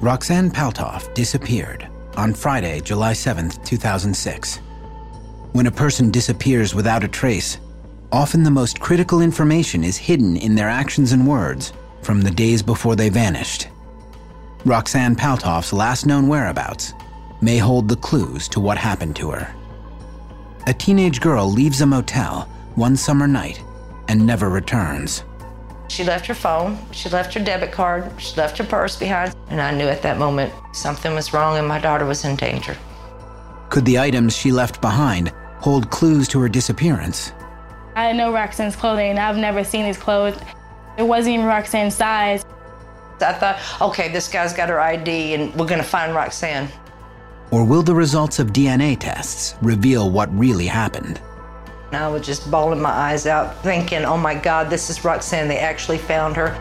Roxanne Paltauf disappeared on Friday, July 7, 2006. When a person disappears without a trace, often the most critical information is hidden in their actions and words from the days before they vanished. Roxanne Paltauf's last known whereabouts may hold the clues to what happened to her. A teenage girl leaves a motel one summer night and never returns. She left her phone, she left her debit card, she left her purse behind, and I knew at that moment something was wrong and my daughter was in danger. Could the items she left behind hold clues to her disappearance? I know Roxanne's clothing. I've never seen these clothes. It wasn't even Roxanne's size. I thought, okay, this guy's got her ID and we're gonna find Roxanne. Or will the results of DNA tests reveal what really happened? And I was just bawling my eyes out, thinking, oh my God, this is Roxanne. They actually found her.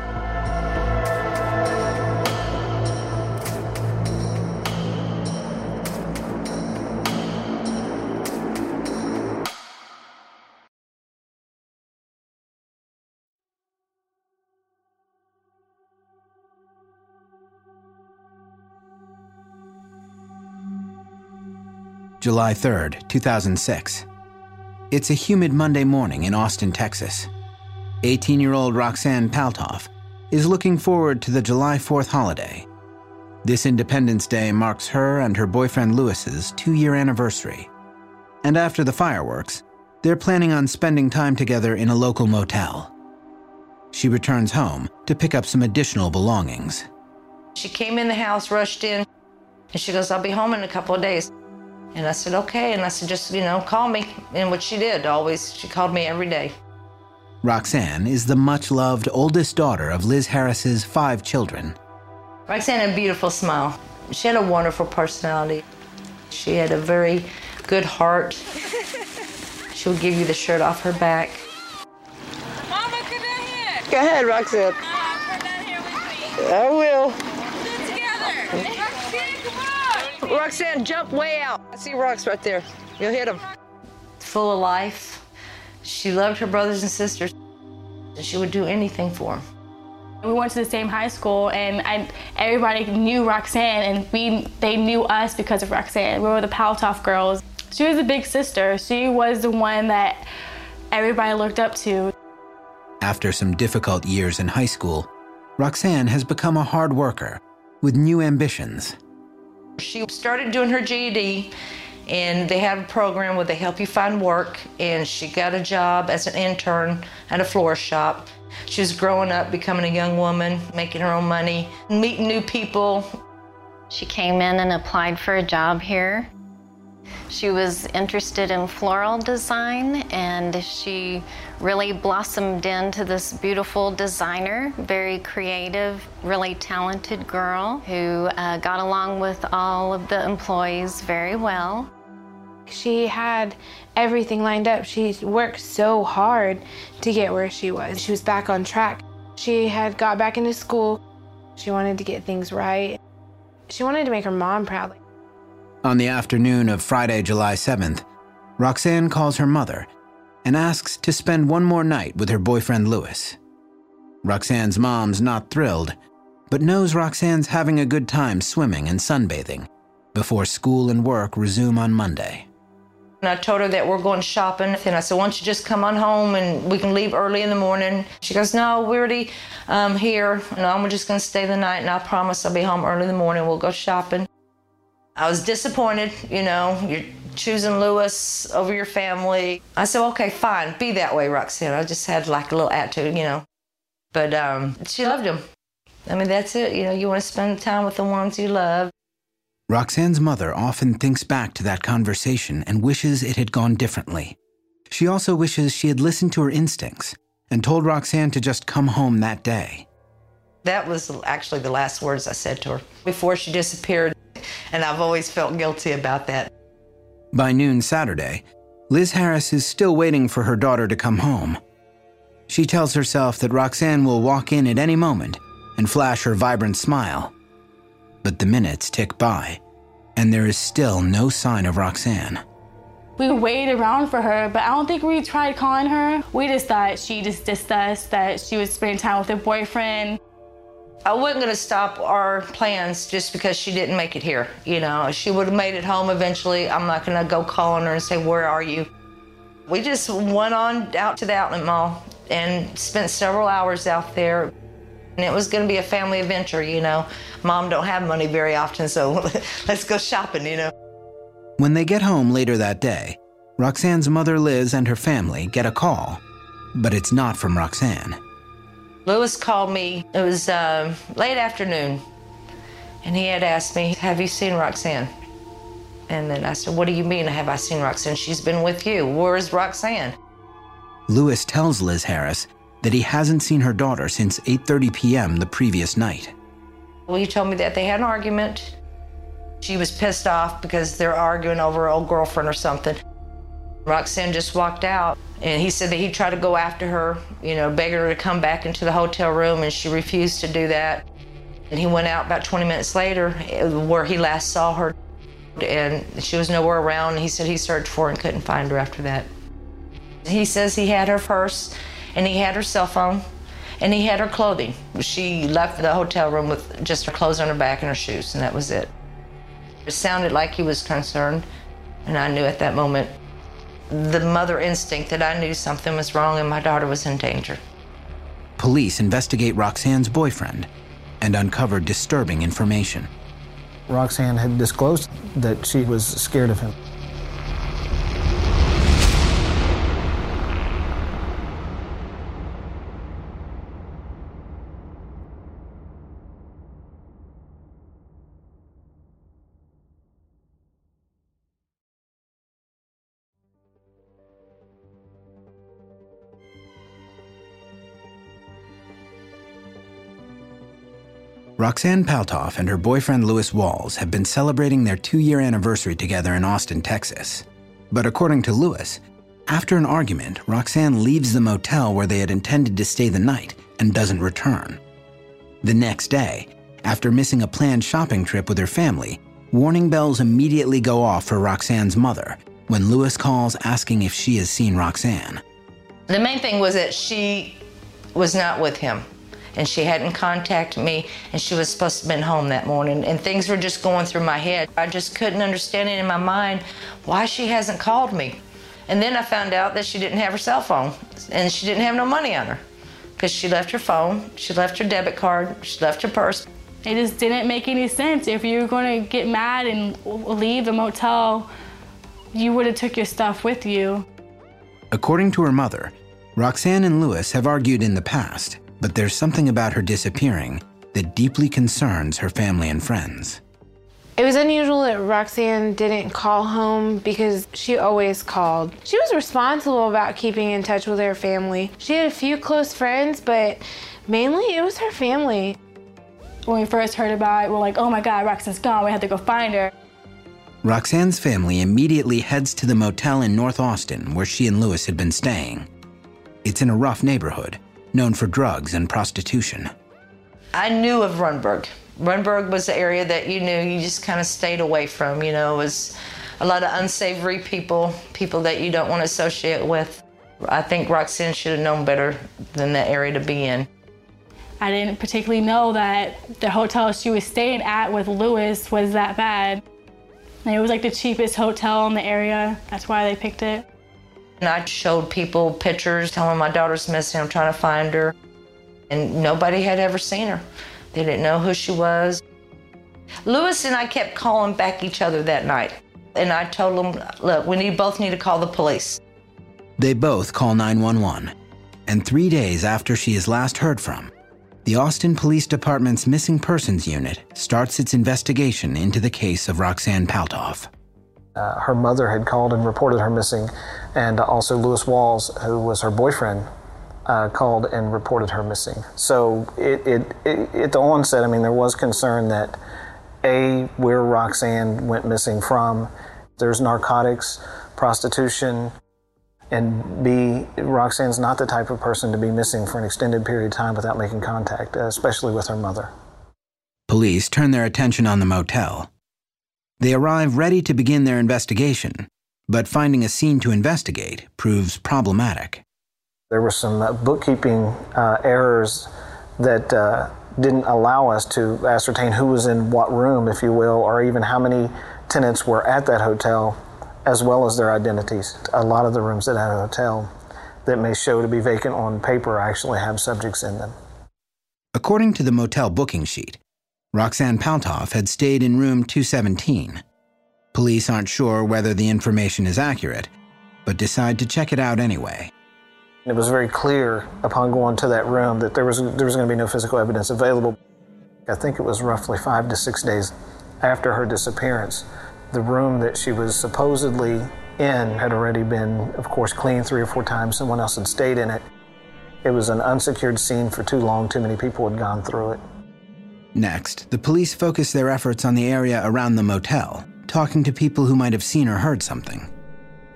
July 3rd, 2006. It's a humid Monday morning in Austin, Texas. 18 year old Roxanne Paltauf is looking forward to the July 4th holiday. This Independence Day marks her and her boyfriend Lewis's two year anniversary. And after the fireworks, they're planning on spending time together in a local motel. She returns home to pick up some additional belongings. She came in the house, rushed in, and she goes, I'll be home in a couple of days. And I said, okay. And I said, just, you know, call me. And what she did always, she called me every day. Roxanne is the much loved oldest daughter of Liz Harris's five children. Roxanne had a beautiful smile. She had a wonderful personality. She had a very good heart. she would give you the shirt off her back. Mama, come down here. Go ahead, Roxanne. Mama, come down here with me. I will. Sit together. Roxanne, come on. Roxanne, jump way out. I see rocks right there. You'll hit them. Full of life. She loved her brothers and sisters. And she would do anything for them. We went to the same high school, and I, everybody knew Roxanne, and we they knew us because of Roxanne. We were the Paltauf girls. She was a big sister. She was the one that everybody looked up to. After some difficult years in high school, Roxanne has become a hard worker with new ambitions. She started doing her GED, and they have a program where they help you find work. And she got a job as an intern at a florist shop. She was growing up, becoming a young woman, making her own money, meeting new people. She came in and applied for a job here. She was interested in floral design and she really blossomed into this beautiful designer, very creative, really talented girl who uh, got along with all of the employees very well. She had everything lined up. She worked so hard to get where she was. She was back on track. She had got back into school. She wanted to get things right. She wanted to make her mom proud. On the afternoon of Friday, July 7th, Roxanne calls her mother and asks to spend one more night with her boyfriend Lewis. Roxanne's mom's not thrilled, but knows Roxanne's having a good time swimming and sunbathing before school and work resume on Monday. And I told her that we're going shopping, and I said, "Why don't you just come on home and we can leave early in the morning?" She goes, "No, we're already um, here. No, I'm just going to stay the night, and I promise I'll be home early in the morning. We'll go shopping." I was disappointed. You know, you're choosing Lewis over your family. I said, "Okay, fine, be that way, Roxanne." I just had like a little attitude, you know, but um, she loved him. I mean, that's it. You know, you want to spend time with the ones you love. Roxanne's mother often thinks back to that conversation and wishes it had gone differently. She also wishes she had listened to her instincts and told Roxanne to just come home that day. That was actually the last words I said to her before she disappeared, and I've always felt guilty about that. By noon Saturday, Liz Harris is still waiting for her daughter to come home. She tells herself that Roxanne will walk in at any moment and flash her vibrant smile. But the minutes tick by, and there is still no sign of Roxanne. We waited around for her, but I don't think we tried calling her. We just thought she just dissed us, that she was spending time with her boyfriend. I wasn't going to stop our plans just because she didn't make it here. You know, she would have made it home eventually. I'm not going to go calling her and say, Where are you? We just went on out to the outlet mall and spent several hours out there. And it was going to be a family adventure, you know. Mom don't have money very often, so let's go shopping, you know. When they get home later that day, Roxanne's mother Liz and her family get a call, but it's not from Roxanne. Lewis called me. It was uh, late afternoon, and he had asked me, "Have you seen Roxanne?" And then I said, "What do you mean? Have I seen Roxanne? She's been with you. Where is Roxanne?" Lewis tells Liz Harris that he hasn't seen her daughter since 8:30 p.m. the previous night. Well, he told me that they had an argument. She was pissed off because they're arguing over her old girlfriend or something. Roxanne just walked out, and he said that he tried to go after her, you know, begging her to come back into the hotel room, and she refused to do that. And he went out about 20 minutes later, eh, where he last saw her, and she was nowhere around. He said he searched for her and couldn't find her after that. He says he had her purse, and he had her cell phone, and he had her clothing. She left the hotel room with just her clothes on her back and her shoes, and that was it. It sounded like he was concerned, and I knew at that moment the mother instinct that I knew something was wrong and my daughter was in danger. Police investigate Roxanne's boyfriend and uncover disturbing information. Roxanne had disclosed that she was scared of him. Roxanne Paltauf and her boyfriend Lewis Walls have been celebrating their two year anniversary together in Austin, Texas. But according to Lewis, after an argument, Roxanne leaves the motel where they had intended to stay the night and doesn't return. The next day, after missing a planned shopping trip with her family, warning bells immediately go off for Roxanne's mother when Lewis calls asking if she has seen Roxanne. The main thing was that she was not with him and she hadn't contacted me and she was supposed to have been home that morning and things were just going through my head. I just couldn't understand it in my mind why she hasn't called me. And then i found out that she didn't have her cell phone and she didn't have no money on her because she left her phone she left her debit card she left her purse. It just didn't make any sense. If you were going to get mad and leave the motel you would have took your stuff with you. According to her mother roxanne and lewis have argued in the past but there's something about her disappearing that deeply concerns her family and friends. It was unusual that Roxanne didn't call home because she always called. She was responsible about keeping in touch with her family. She had a few close friends, but mainly it was her family. When we first heard about it, we're like, oh my God, Roxanne's gone. We have to go find her. Roxanne's family immediately heads to the motel in North Austin where she and Lewis had been staying. It's in a rough neighborhood, known for drugs and prostitution. I knew of Rundberg. Rundberg was the area that you knew you just kind of stayed away from. You know, it was a lot of unsavory people, people that you don't want to associate with. I think Roxanne should have known better than that area to be in. I didn't particularly know that the hotel she was staying at with Lewis was that bad. And it was like the cheapest hotel in the area. That's why they picked it. And I showed people pictures telling my daughter's missing, I'm trying to find her. And nobody had ever seen her. They didn't know who she was. Lewis and I kept calling back each other that night. And I told them, look, we need, both need to call the police. They both call 911. And three days after she is last heard from, the Austin Police Department's Missing Persons Unit starts its investigation into the case of Roxanne Paltauf. Uh, her mother had called and reported her missing, and also Lewis Walls, who was her boyfriend, uh, called and reported her missing. So it, it, it, at the onset, I mean, there was concern that A, where Roxanne went missing from, there's narcotics, prostitution, and B, Roxanne's not the type of person to be missing for an extended period of time without making contact, uh, especially with her mother. Police turn their attention on the motel. They arrive ready to begin their investigation, but finding a scene to investigate proves problematic. There were some uh, bookkeeping uh, errors that uh, didn't allow us to ascertain who was in what room, if you will, or even how many tenants were at that hotel as well as their identities. A lot of the rooms at that hotel that may show to be vacant on paper actually have subjects in them. According to the motel booking sheet, Roxanne Paltauf had stayed in room 217. Police aren't sure whether the information is accurate, but decide to check it out anyway. It was very clear upon going to that room that there was, there was going to be no physical evidence available. I think it was roughly five to six days after her disappearance the room that she was supposedly in had already been, of course, cleaned three or four times. Someone else had stayed in it. It was an unsecured scene for too long. Too many people had gone through it. Next, the police focus their efforts on the area around the motel, talking to people who might have seen or heard something.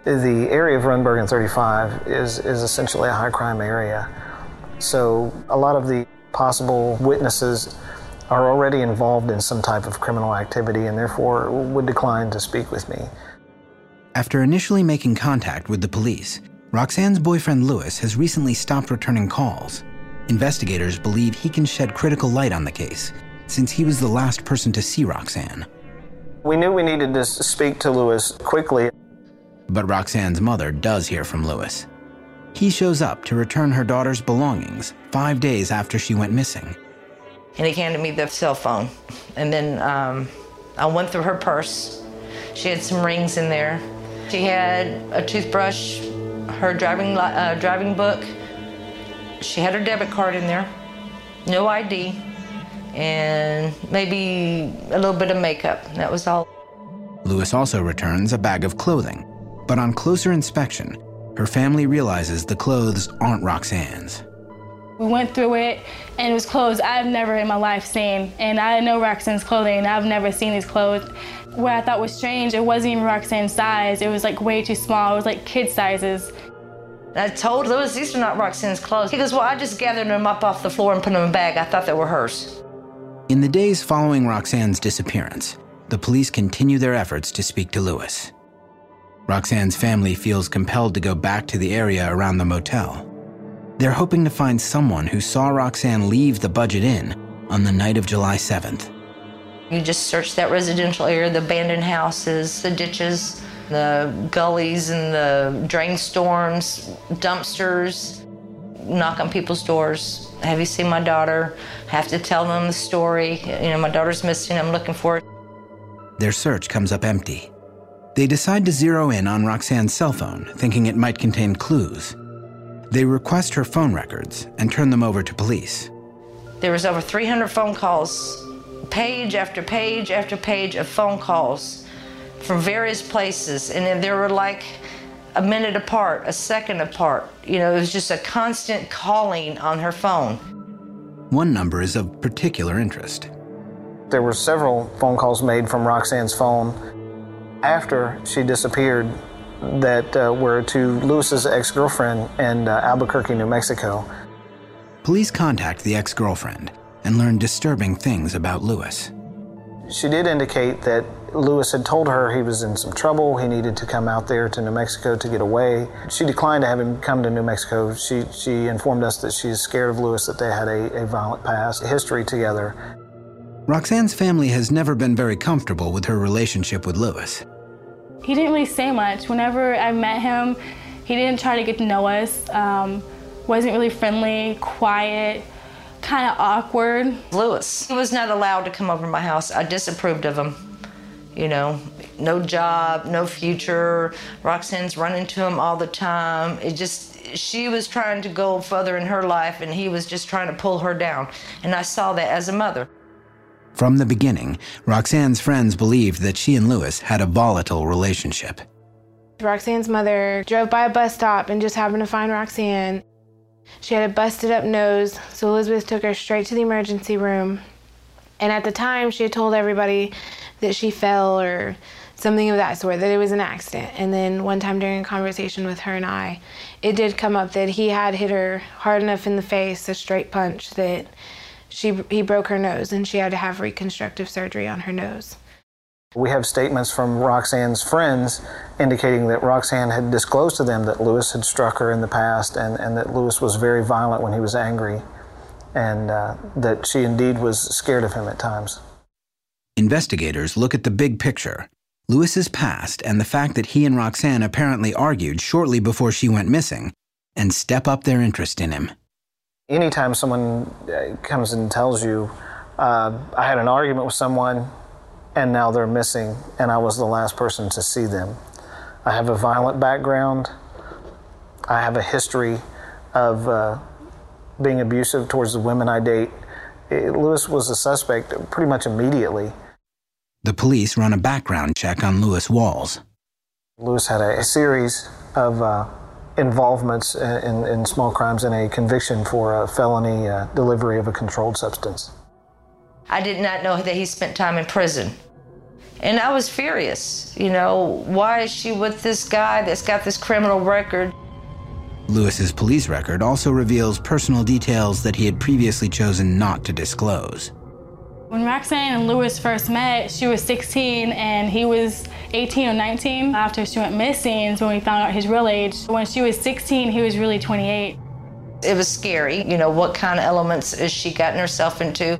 The area of Rundberg and 35 is, is essentially a high crime area. So a lot of the possible witnesses are already involved in some type of criminal activity and therefore would decline to speak with me. After initially making contact with the police, Roxanne's boyfriend Lewis has recently stopped returning calls. Investigators believe he can shed critical light on the case, since he was the last person to see Roxanne. We knew we needed to speak to Lewis quickly. But Roxanne's mother does hear from Lewis. He shows up to return her daughter's belongings five days after she went missing and he handed me the cell phone. And then um, I went through her purse. She had some rings in there. She had a toothbrush, her driving uh, driving book. She had her debit card in there, no ID, and maybe a little bit of makeup. That was all. Lewis also returns a bag of clothing, but on closer inspection, her family realizes the clothes aren't Roxanne's. We went through it, and it was clothes I've never in my life seen. And I know Roxanne's clothing, and I've never seen these clothes. What I thought was strange, it wasn't even Roxanne's size. It was like way too small. It was like kid sizes. I told Lewis, these are not Roxanne's clothes. He goes, well, I just gathered them up off the floor and put them in a bag. I thought they were hers. In the days following Roxanne's disappearance, the police continue their efforts to speak to Lewis. Roxanne's family feels compelled to go back to the area around the motel. They're hoping to find someone who saw Roxanne leave the budget inn on the night of July 7th. You just search that residential area, the abandoned houses, the ditches, the gullies and the drain storms, dumpsters, knock on people's doors. Have you seen my daughter? Have to tell them the story. You know, my daughter's missing, I'm looking for her. Their search comes up empty. They decide to zero in on Roxanne's cell phone, thinking it might contain clues. They request her phone records and turn them over to police. There was over 300 phone calls page after page after page of phone calls from various places, and then they were like a minute apart, a second apart. You know, it was just a constant calling on her phone. One number is of particular interest. There were several phone calls made from Roxanne's phone after she disappeared that uh, were to Lewis's ex-girlfriend in uh, Albuquerque, New Mexico. Police contact the ex-girlfriend and learn disturbing things about Lewis. She did indicate that Lewis had told her he was in some trouble. He needed to come out there to New Mexico to get away. She declined to have him come to New Mexico. She, she informed us that she's scared of Lewis, that they had a, a violent past, history together. Roxanne's family has never been very comfortable with her relationship with Lewis. He didn't really say much. Whenever I met him, he didn't try to get to know us. Um, wasn't really friendly, quiet, kind of awkward. Lewis, he was not allowed to come over to my house. I disapproved of him. You know, no job, no future. Roxanne's running to him all the time. It just, she was trying to go further in her life, and he was just trying to pull her down. And I saw that as a mother. From the beginning, Roxanne's friends believed that she and Lewis had a volatile relationship. Roxanne's mother drove by a bus stop and just happened to find Roxanne. She had a busted up nose, so Elizabeth took her straight to the emergency room. And at the time, she had told everybody that she fell or something of that sort, that it was an accident. And then one time during a conversation with her and I, it did come up that he had hit her hard enough in the face, a straight punch, that she, he broke her nose and she had to have reconstructive surgery on her nose. We have statements from Roxanne's friends indicating that Roxanne had disclosed to them that Lewis had struck her in the past and, and that Lewis was very violent when he was angry and uh, that she indeed was scared of him at times. Investigators look at the big picture Lewis's past and the fact that he and Roxanne apparently argued shortly before she went missing and step up their interest in him. Anytime someone uh, comes and tells you, uh, I had an argument with someone and now they're missing, and I was the last person to see them. I have a violent background. I have a history of uh, being abusive towards the women I date. It, Lewis was a suspect pretty much immediately. The police run a background check on Lewis Walls. Lewis had a, a series of uh, involvements in, in, small crimes and a conviction for a felony uh, delivery of a controlled substance. I did not know that he spent time in prison. And I was furious. You know, why is she with this guy that's got this criminal record? Lewis's police record also reveals personal details that he had previously chosen not to disclose. When Roxanne and Lewis first met, she was 16 and he was 18 or 19. After she went missing, when we found out his real age, when she was 16, he was really 28. It was scary. You know, what kind of elements is she gotten herself into?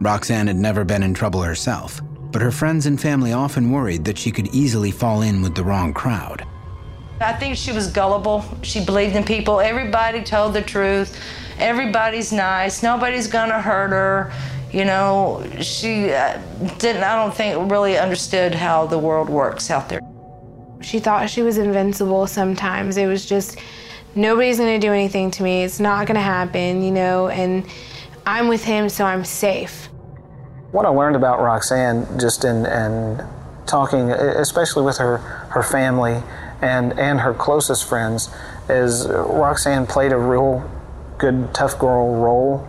Roxanne had never been in trouble herself, but her friends and family often worried that she could easily fall in with the wrong crowd. I think she was gullible. She believed in people. Everybody told the truth. Everybody's nice. Nobody's gonna hurt her. You know, she uh, didn't, I don't think, really understood how the world works out there. She thought she was invincible sometimes. It was just, nobody's gonna do anything to me. It's not gonna happen, you know, and I'm with him, so I'm safe. What I learned about Roxanne just in, in talking, especially with her, her family and, and her closest friends, is Roxanne played a real good tough girl role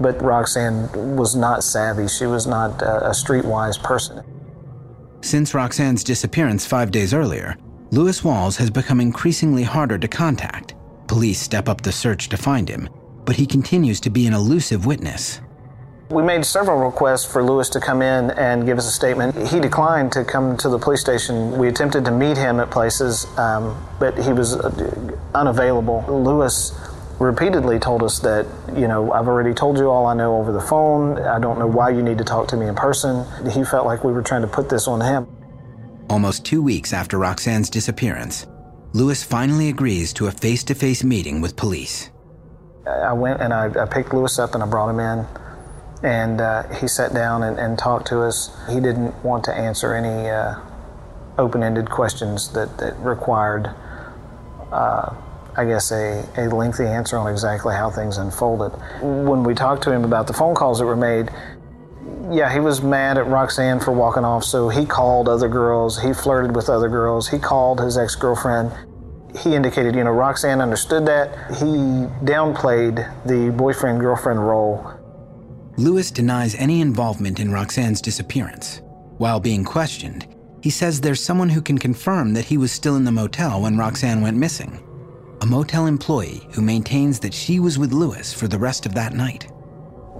but Roxanne was not savvy. She was not a, a streetwise person. Since Roxanne's disappearance five days earlier, Lewis Walls has become increasingly harder to contact. Police step up the search to find him, but he continues to be an elusive witness. We made several requests for Lewis to come in and give us a statement. He declined to come to the police station. We attempted to meet him at places, um, but he was uh, unavailable. Lewis repeatedly told us that, you know, I've already told you all I know over the phone. I don't know why you need to talk to me in person. He felt like we were trying to put this on him. Almost two weeks after Roxanne's disappearance, Lewis finally agrees to a face to face meeting with police. I went and I, I, picked Lewis up and I brought him in. And uh, he sat down and, and, talked to us. He didn't want to answer any uh, open ended questions that, that required uh, I guess, a, a lengthy answer on exactly how things unfolded. When we talked to him about the phone calls that were made, yeah, he was mad at Roxanne for walking off, so he called other girls. He flirted with other girls. He called his ex girlfriend. He indicated, you know, Roxanne understood that. He downplayed the boyfriend girlfriend role. Lewis denies any involvement in Roxanne's disappearance. While being questioned, he says there's someone who can confirm that he was still in the motel when Roxanne went missing a motel employee who maintains that she was with Lewis for the rest of that night.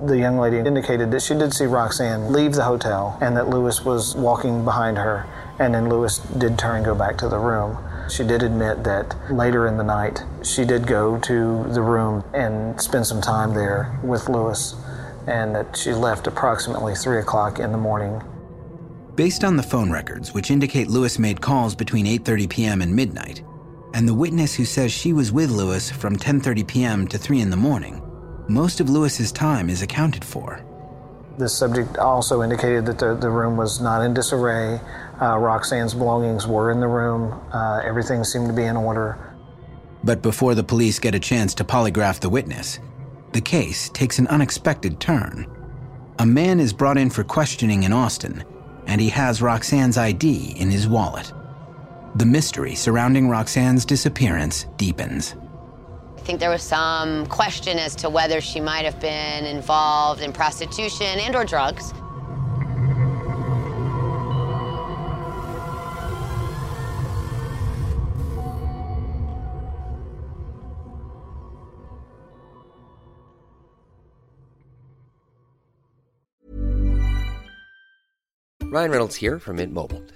The young lady indicated that she did see Roxanne leave the hotel and that Lewis was walking behind her, and then Lewis did turn and go back to the room. She did admit that later in the night she did go to the room and spend some time there with Lewis, and that she left approximately 3 o'clock in the morning. Based on the phone records, which indicate Lewis made calls between 8:30 p.m. and midnight, and the witness who says she was with Lewis from 10:30 p.m. to 3 in the morning, most of Lewis's time is accounted for. The subject also indicated that the, the room was not in disarray. Uh, Roxanne's belongings were in the room. Uh, everything seemed to be in order. But before the police get a chance to polygraph the witness, the case takes an unexpected turn. A man is brought in for questioning in Austin, and he has Roxanne's ID in his wallet. The mystery surrounding Roxanne's disappearance deepens. I think there was some question as to whether she might have been involved in prostitution and or drugs. Ryan Reynolds here from Mint Mobile.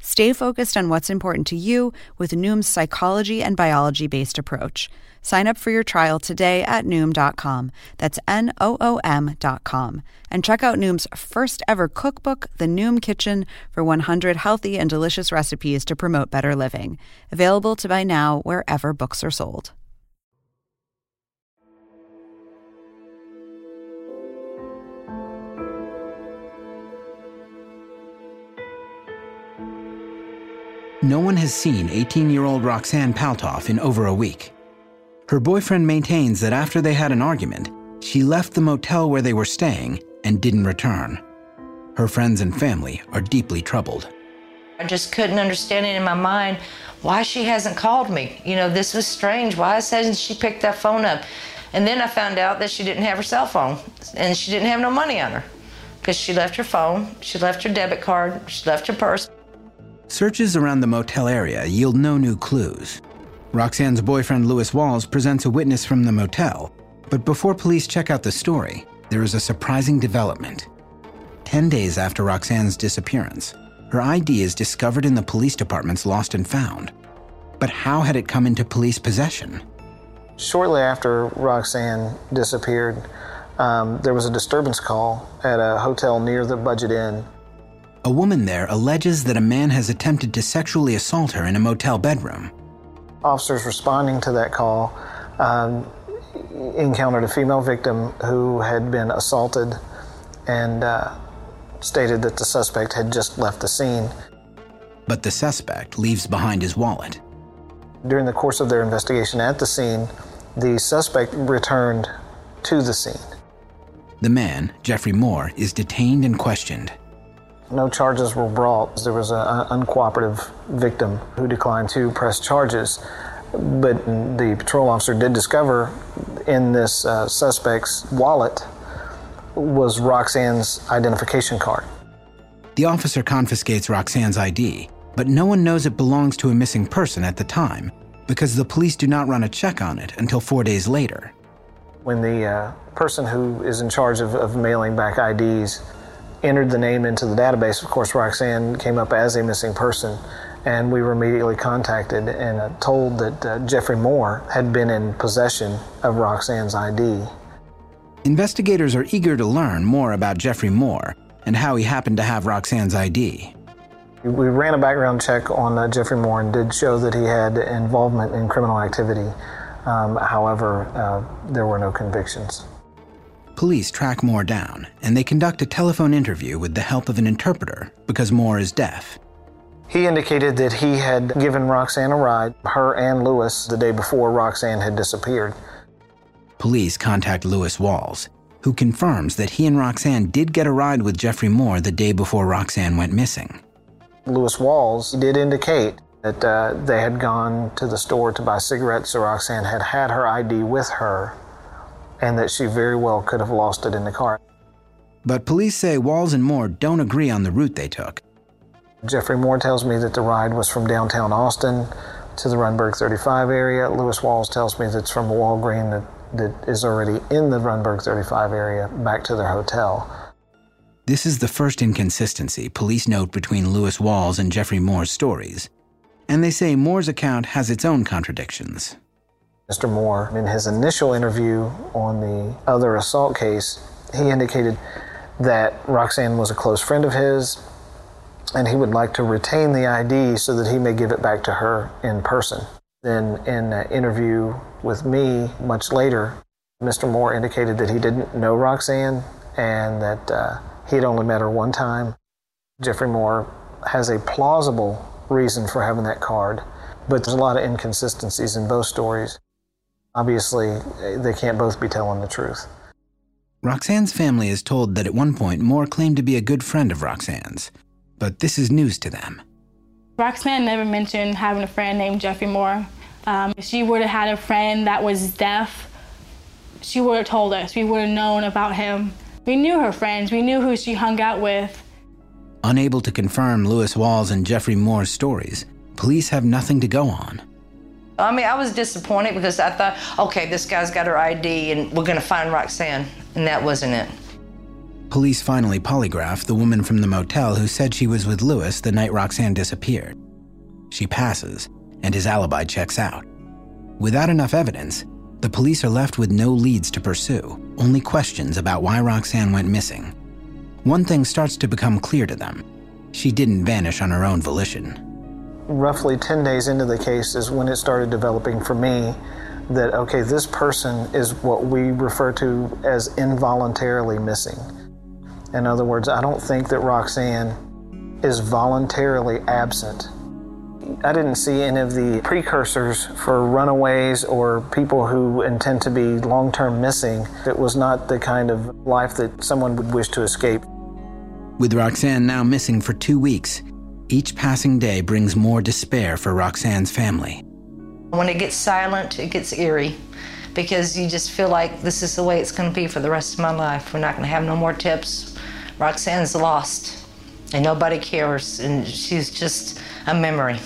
Stay focused on what's important to you with Noom's psychology and biology based approach. Sign up for your trial today at Noom.com. That's N O O M.com. And check out Noom's first ever cookbook, The Noom Kitchen, for 100 healthy and delicious recipes to promote better living. Available to buy now wherever books are sold. No one has seen 18 year old Roxanne Paltauf in over a week. Her boyfriend maintains that after they had an argument, she left the motel where they were staying and didn't return. Her friends and family are deeply troubled. I just couldn't understand it in my mind why she hasn't called me. You know, this was strange. Why hasn't she picked that phone up? And then I found out that she didn't have her cell phone and she didn't have no money on her because she left her phone, she left her debit card, she left her purse. Searches around the motel area yield no new clues. Roxanne's boyfriend, Lewis Walls, presents a witness from the motel. But before police check out the story, there is a surprising development. Ten days after Roxanne's disappearance, her ID is discovered in the police department's lost and found. But how had it come into police possession? Shortly after Roxanne disappeared, um, there was a disturbance call at a hotel near the Budget Inn. A woman there alleges that a man has attempted to sexually assault her in a motel bedroom. Officers responding to that call um, encountered a female victim who had been assaulted and uh, stated that the suspect had just left the scene. But the suspect leaves behind his wallet. During the course of their investigation at the scene, the suspect returned to the scene. The man, Jeffrey Moore, is detained and questioned. No charges were brought. There was an uncooperative victim who declined to press charges. But the patrol officer did discover in this uh, suspect's wallet was Roxanne's identification card. The officer confiscates Roxanne's ID, but no one knows it belongs to a missing person at the time because the police do not run a check on it until four days later. When the uh, person who is in charge of, of mailing back IDs entered the name into the database, of course, Roxanne came up as a missing person, and we were immediately contacted and uh, told that uh, Jeffrey Moore had been in possession of Roxanne's ID. Investigators are eager to learn more about Jeffrey Moore and how he happened to have Roxanne's ID. We ran a background check on uh, Jeffrey Moore and did show that he had involvement in criminal activity. Um, however, uh, there were no convictions. Police track Moore down and they conduct a telephone interview with the help of an interpreter because Moore is deaf. He indicated that he had given Roxanne a ride, her and Lewis, the day before Roxanne had disappeared. Police contact Lewis Walls, who confirms that he and Roxanne did get a ride with Jeffrey Moore the day before Roxanne went missing. Lewis Walls did indicate that uh, they had gone to the store to buy cigarettes, so Roxanne had had her ID with her, and that she very well could have lost it in the car. But police say Walls and Moore don't agree on the route they took. Jeffrey Moore tells me that the ride was from downtown Austin to the Rundberg 35 area. Lewis Walls tells me that it's from a Walgreen that that is already in the Rundberg 35 area back to their hotel. This is the first inconsistency police note between Lewis Walls and Jeffrey Moore's stories. And they say Moore's account has its own contradictions. Mr. Moore, in his initial interview on the other assault case, he indicated that Roxanne was a close friend of his and he would like to retain the ID so that he may give it back to her in person. Then, in an interview with me much later, Mr. Moore indicated that he didn't know Roxanne and that uh, he'd only met her one time. Jeffrey Moore has a plausible reason for having that card, but there's a lot of inconsistencies in both stories. Obviously, they can't both be telling the truth. Roxanne's family is told that at one point Moore claimed to be a good friend of Roxanne's, but this is news to them. Roxanne never mentioned having a friend named Jeffrey Moore. Um, if she would have had a friend that was deaf, she would have told us. We would have known about him. We knew her friends. We knew who she hung out with. Unable to confirm Lewis Walls and Jeffrey Moore's stories, police have nothing to go on. I mean, I was disappointed because I thought, okay, this guy's got her ID and we're going to find Roxanne, and that wasn't it. Police finally polygraph the woman from the motel who said she was with Lewis the night Roxanne disappeared. She passes, and his alibi checks out. Without enough evidence, the police are left with no leads to pursue, only questions about why Roxanne went missing. One thing starts to become clear to them she didn't vanish on her own volition. Roughly 10 days into the case is when it started developing for me that, okay, this person is what we refer to as involuntarily missing. In other words, I don't think that Roxanne is voluntarily absent. I didn't see any of the precursors for runaways or people who intend to be long term missing. It was not the kind of life that someone would wish to escape. With Roxanne now missing for two weeks, each passing day brings more despair for Roxanne's family. When it gets silent, it gets eerie. because you just feel like this is the way it's going to be for the rest of my life. We're not going to have no more tips. Roxanne's lost, and nobody cares, and she's just a memory.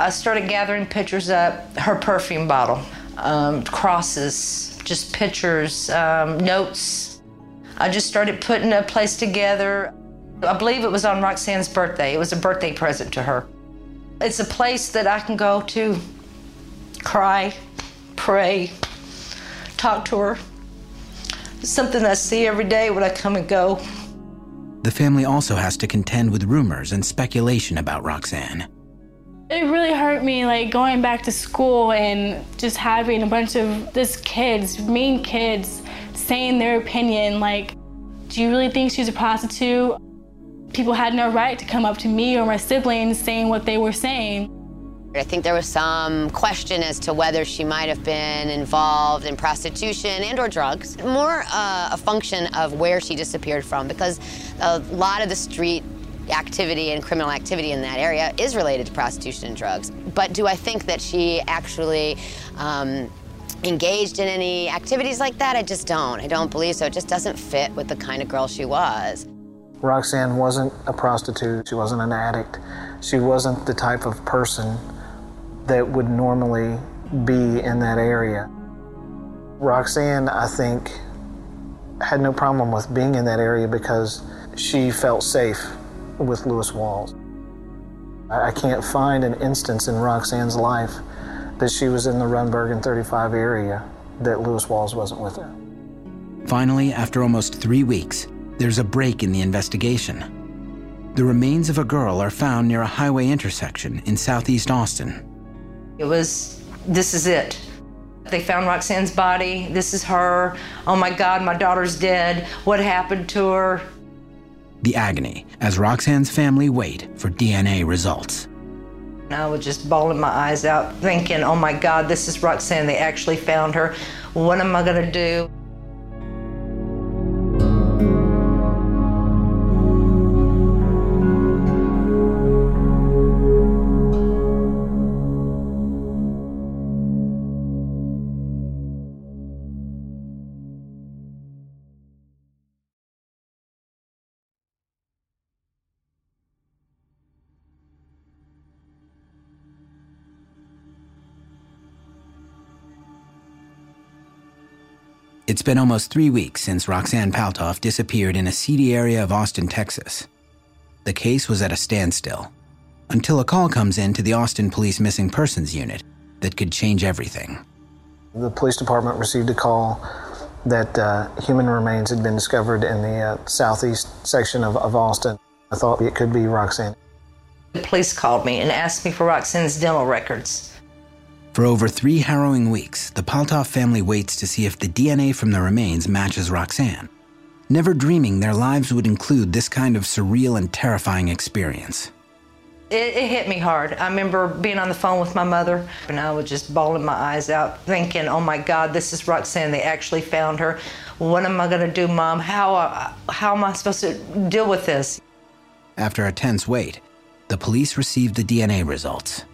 I started gathering pictures up, her perfume bottle, um, crosses, just pictures, um, notes. I just started putting a place together. I believe it was on Roxanne's birthday. It was a birthday present to her. It's a place that I can go to cry, pray, talk to her. It's something I see every day when I come and go. The family also has to contend with rumors and speculation about Roxanne. It really hurt me, like going back to school and just having a bunch of this kids, mean kids, saying their opinion. Like, do you really think she's a prostitute? People had no right to come up to me or my siblings saying what they were saying. I think there was some question as to whether she might have been involved in prostitution and or drugs. More uh, a function of where she disappeared from because a lot of the street activity and criminal activity in that area is related to prostitution and drugs. But do I think that she actually um, engaged in any activities like that? I just don't. I don't believe so. It just doesn't fit with the kind of girl she was. Roxanne wasn't a prostitute. She wasn't an addict. She wasn't the type of person that would normally be in that area. Roxanne, I think, had no problem with being in that area because she felt safe with Lewis Walls. I can't find an instance in Roxanne's life that she was in the Rundberg and 35 area that Lewis Walls wasn't with her. Finally, after almost three weeks, there's a break in the investigation. The remains of a girl are found near a highway intersection in southeast Austin. It was, this is it. They found Roxanne's body. This is her. Oh my God, my daughter's dead. What happened to her? The agony as Roxanne's family wait for DNA results. I was just bawling my eyes out, thinking, oh my God, this is Roxanne. They actually found her. What am I going to do? It's been almost three weeks since Roxanne Paltauf disappeared in a seedy area of Austin, Texas. The case was at a standstill until a call comes in to the Austin Police Missing Persons Unit that could change everything. The police department received a call that uh, human remains had been discovered in the uh, southeast section of, of Austin. I thought it could be Roxanne. The police called me and asked me for Roxanne's dental records. For over three harrowing weeks, the Paltauf family waits to see if the DNA from the remains matches Roxanne, never dreaming their lives would include this kind of surreal and terrifying experience. It, it, hit me hard. I remember being on the phone with my mother, and I was just bawling my eyes out, thinking, oh my God, this is Roxanne. They actually found her. What am I going to do, Mom? How, uh, how am I supposed to deal with this? After a tense wait, the police received the DNA results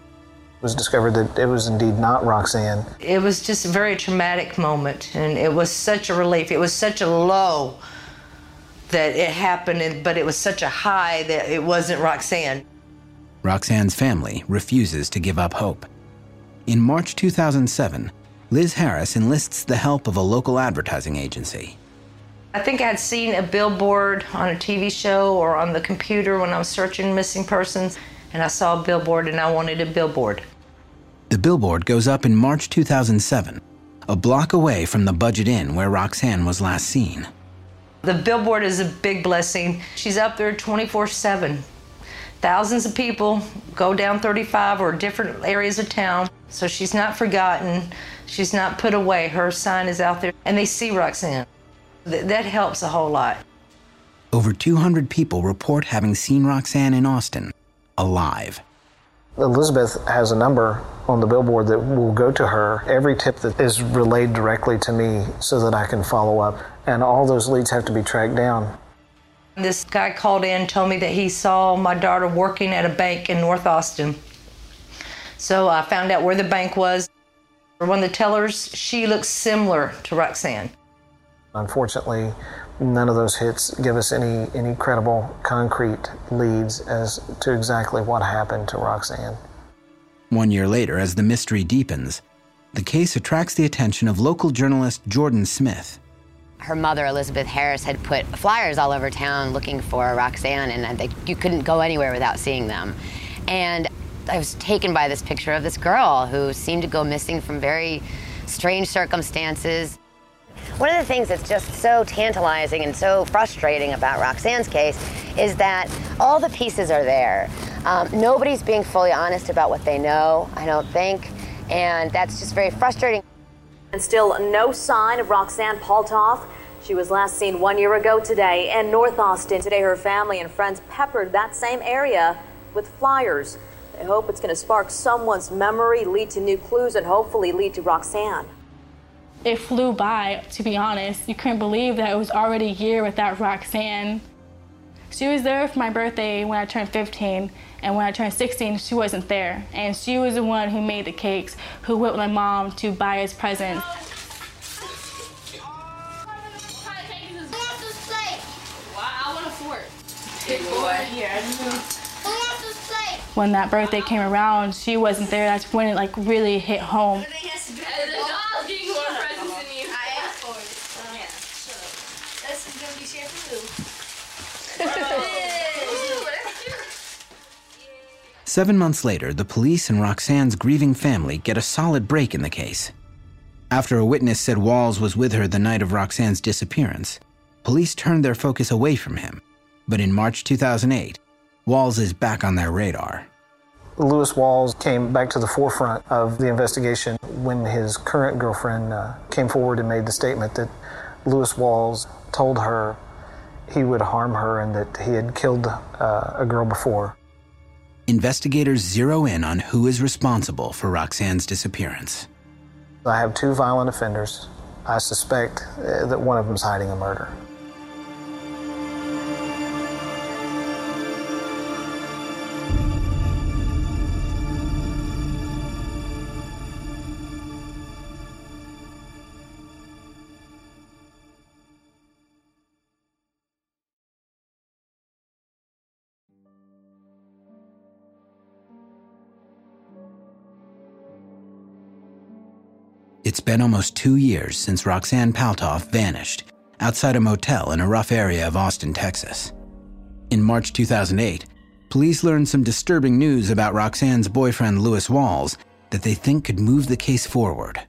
was discovered that it was indeed not Roxanne. It was just a very traumatic moment, and it was such a relief. It was such a low that it happened, but it was such a high that it wasn't Roxanne. Roxanne's family refuses to give up hope. In March 2007, Liz Harris enlists the help of a local advertising agency. I think I'd seen a billboard on a TV show or on the computer when I was searching missing persons, and I saw a billboard and I wanted a billboard. The billboard goes up in March 2007, a block away from the Budget Inn where Roxanne was last seen. The billboard is a big blessing. She's up there 24 7. Thousands of people go down 35 or different areas of town, so she's not forgotten. She's not put away. Her sign is out there, and they see Roxanne. that helps a whole lot. Over 200 people report having seen Roxanne in Austin, alive. Elizabeth has a number on the billboard that will go to her. Every tip that is relayed directly to me so that I can follow up. And all those leads have to be tracked down. This guy called in, told me that he saw my daughter working at a bank in North Austin. So I found out where the bank was. For one of the tellers, she looks similar to Roxanne. Unfortunately, none of those hits give us any, any credible, concrete leads as to exactly what happened to Roxanne. One year later, as the mystery deepens, the case attracts the attention of local journalist Jordan Smith. Her mother, Elizabeth Harris, had put flyers all over town looking for Roxanne, and uh, they, you couldn't go anywhere without seeing them. And I was taken by this picture of this girl who seemed to go missing from very strange circumstances. One of the things that's just so tantalizing and so frustrating about Roxanne's case is that all the pieces are there. Um, nobody's being fully honest about what they know, I don't think, and that's just very frustrating. And still no sign of Roxanne Paltauf. She was last seen one year ago today in North Austin. Today, her family and friends peppered that same area with flyers. They hope it's going to spark someone's memory, lead to new clues, and hopefully lead to Roxanne. It flew by, to be honest. You couldn't believe that it was already a year without Roxanne. She was there for my birthday when I turned 15, and when I turned 16, she wasn't there. And she was the one who made the cakes, who went with my mom to buy us presents. When that birthday came around, she wasn't there. That's when it like really hit home. Seven months later, the police and Roxanne's grieving family get a solid break in the case. After a witness said Walls was with her the night of Roxanne's disappearance, police turned their focus away from him. But in March 2008, Walls is back on their radar. Lewis Walls came back to the forefront of the investigation when his current girlfriend uh, came forward and made the statement that Lewis Walls told her he would harm her and that he had killed uh, a girl before. Investigators zero in on who is responsible for Roxanne's disappearance. I have two violent offenders. I suspect uh, that one of them is hiding a murder. Been almost two years since Roxanne Paltauf vanished outside a motel in a rough area of Austin, Texas. In March 2008, police learned some disturbing news about Roxanne's boyfriend, Lewis Walls, that they think could move the case forward.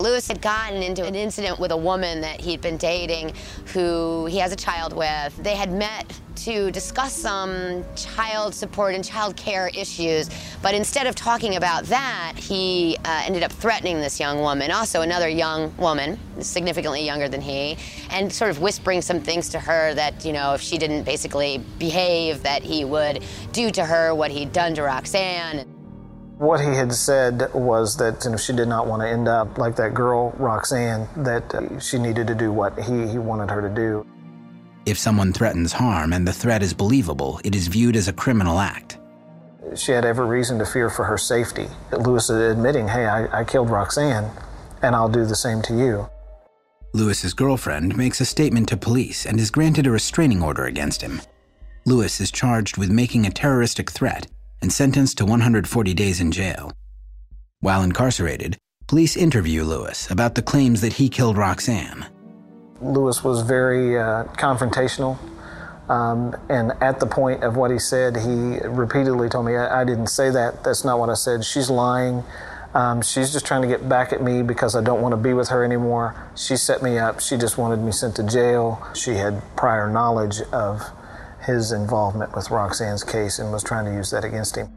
Lewis had gotten into an incident with a woman that he'd been dating who he has a child with. They had met to discuss some child support and child care issues, but instead of talking about that, he uh, ended up threatening this young woman, also another young woman, significantly younger than he, and sort of whispering some things to her that, you know, if she didn't basically behave, that he would do to her what he'd done to Roxanne. What he had said was that you know, she did not want to end up like that girl, Roxanne, that uh, she needed to do what he, he wanted her to do. If someone threatens harm and the threat is believable, it is viewed as a criminal act. She had every reason to fear for her safety. Lewis is admitting, hey, I, I killed Roxanne, and I'll do the same to you. Lewis's girlfriend makes a statement to police and is granted a restraining order against him. Lewis is charged with making a terroristic threat and sentenced to 140 days in jail. While incarcerated, police interview Lewis about the claims that he killed Roxanne. Lewis was very uh, confrontational. Um, and at the point of what he said, he repeatedly told me, I, I didn't say that. That's not what I said. She's lying. Um, she's just trying to get back at me because I don't want to be with her anymore. She set me up. She just wanted me sent to jail. She had prior knowledge of his involvement with Roxanne's case and was trying to use that against him.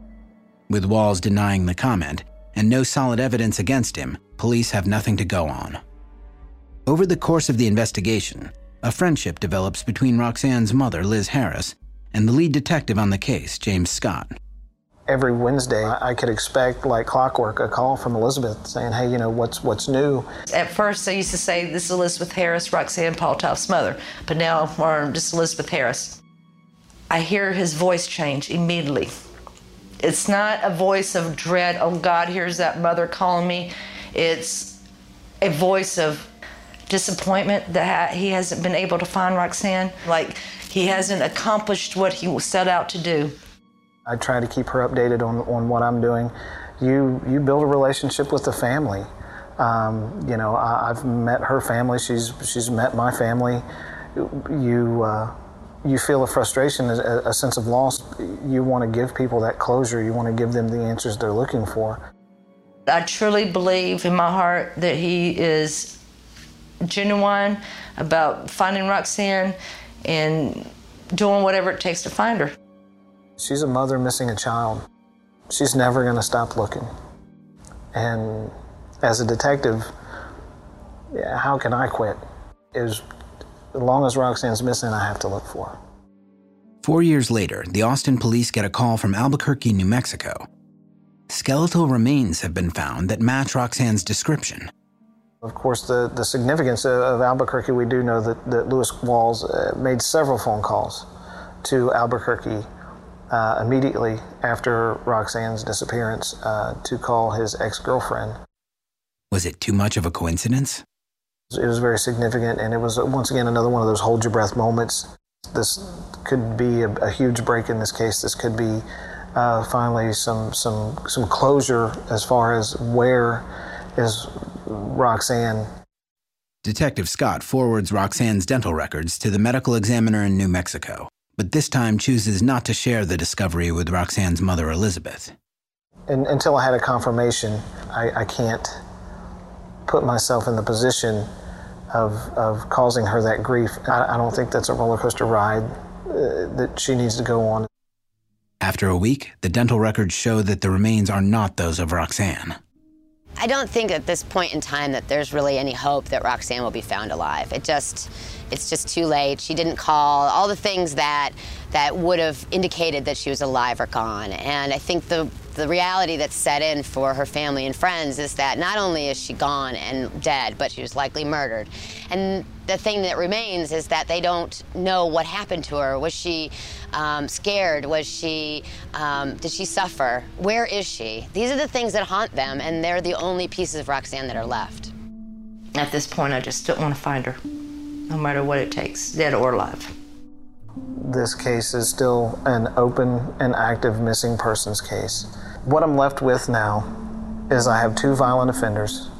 With Walls denying the comment and no solid evidence against him, police have nothing to go on. Over the course of the investigation, a friendship develops between Roxanne's mother, Liz Harris, and the lead detective on the case, James Scott. Every Wednesday, I could expect, like clockwork, a call from Elizabeth saying, "Hey, you know what's what's new." At first, I used to say, "This is Elizabeth Harris, Roxanne Paltauf's mother," but now um, we're just Elizabeth Harris. I hear his voice change immediately. It's not a voice of dread, oh God, here's that mother calling me. It's a voice of disappointment that he hasn't been able to find Roxanne. Like he hasn't accomplished what he set out to do. I try to keep her updated on, on what I'm doing. You you build a relationship with the family. Um, you know, I, have met her family. She's she's met my family. You uh, you feel a frustration, a, a sense of loss. You want to give people that closure. You want to give them the answers they're looking for. I truly believe in my heart that he is genuine about finding Roxanne and doing whatever it takes to find her. She's a mother missing a child. She's never going to stop looking. And as a detective, yeah, how can I quit? Is as long as Roxanne's missing, I have to look for her. Four years later, the Austin police get a call from Albuquerque, New Mexico. Skeletal remains have been found that match Roxanne's description. Of course, the, the significance of Albuquerque, we do know that, that Lewis Walls uh, made several phone calls to Albuquerque uh, immediately after Roxanne's disappearance uh, to call his ex girlfriend. Was it too much of a coincidence? It was very significant, and it was once again another one of those hold your breath moments. This could be a, a huge break in this case. This could be uh, finally some some some closure as far as where is Roxanne. Detective Scott forwards Roxanne's dental records to the medical examiner in New Mexico, but this time chooses not to share the discovery with Roxanne's mother, Elizabeth. And, until I had a confirmation, I, I can't put myself in the position of, of causing her that grief. I, I don't think that's a roller coaster ride uh, that she needs to go on. After a week, the dental records show that the remains are not those of Roxanne. I don't think at this point in time that there's really any hope that Roxanne will be found alive. It just, it's just too late. She didn't call. All the things that that would have indicated that she was alive are gone. And I think the the reality that's set in for her family and friends is that not only is she gone and dead, but she was likely murdered. And the thing that remains is that they don't know what happened to her. Was she um, scared? Was she, um, did she suffer? Where is she? These are the things that haunt them, and they're the only pieces of Roxanne that are left. At this point, I just don't want to find her, no matter what it takes, dead or alive. This case is still an open and active missing persons case. What I'm left with now is I have two violent offenders,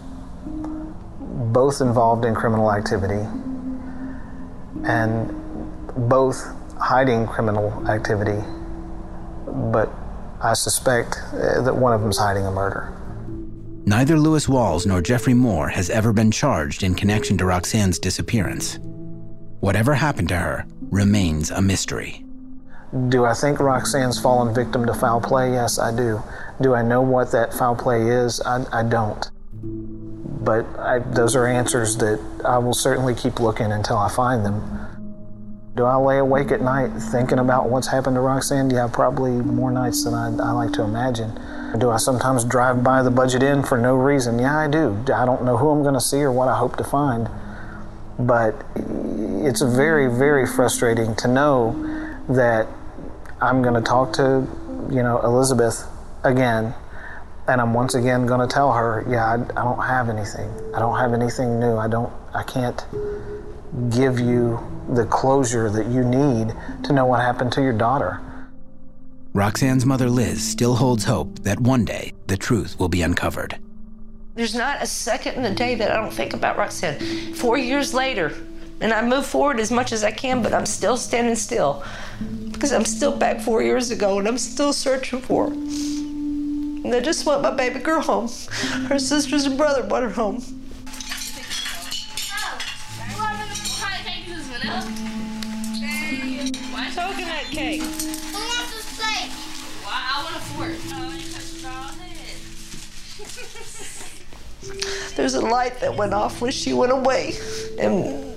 both involved in criminal activity, and both hiding criminal activity, but I suspect uh, that one of them is hiding a murder. Neither Lewis Walls nor Jeffrey Moore has ever been charged in connection to Roxanne's disappearance. Whatever happened to her remains a mystery. Do I think Roxanne's fallen victim to foul play? Yes, I do. Do I know what that foul play is? I, I don't. But I, those are answers that I will certainly keep looking until I find them. Do I lay awake at night thinking about what's happened to Roxanne? Yeah, probably more nights than I, I like to imagine. Do I sometimes drive by the budget inn for no reason? Yeah, I do. I don't know who I'm going to see or what I hope to find. But it's very, very frustrating to know that I'm going to talk to, you know, Elizabeth again, and I'm once again going to tell her, yeah, I, I don't have anything. I don't have anything new. I don't. I can't give you the closure that you need to know what happened to your daughter. Roxanne's mother, Liz, still holds hope that one day the truth will be uncovered. There's not a second in the day that I don't think about Roxanne. Four years later, and I move forward as much as I can, but I'm still standing still because I'm still back four years ago and I'm still searching for her. And I just want my baby girl home. Her sisters and brother want her home. Coconut cake. Who wants a steak? Well, I want a fork. There's a light that went off when she went away, and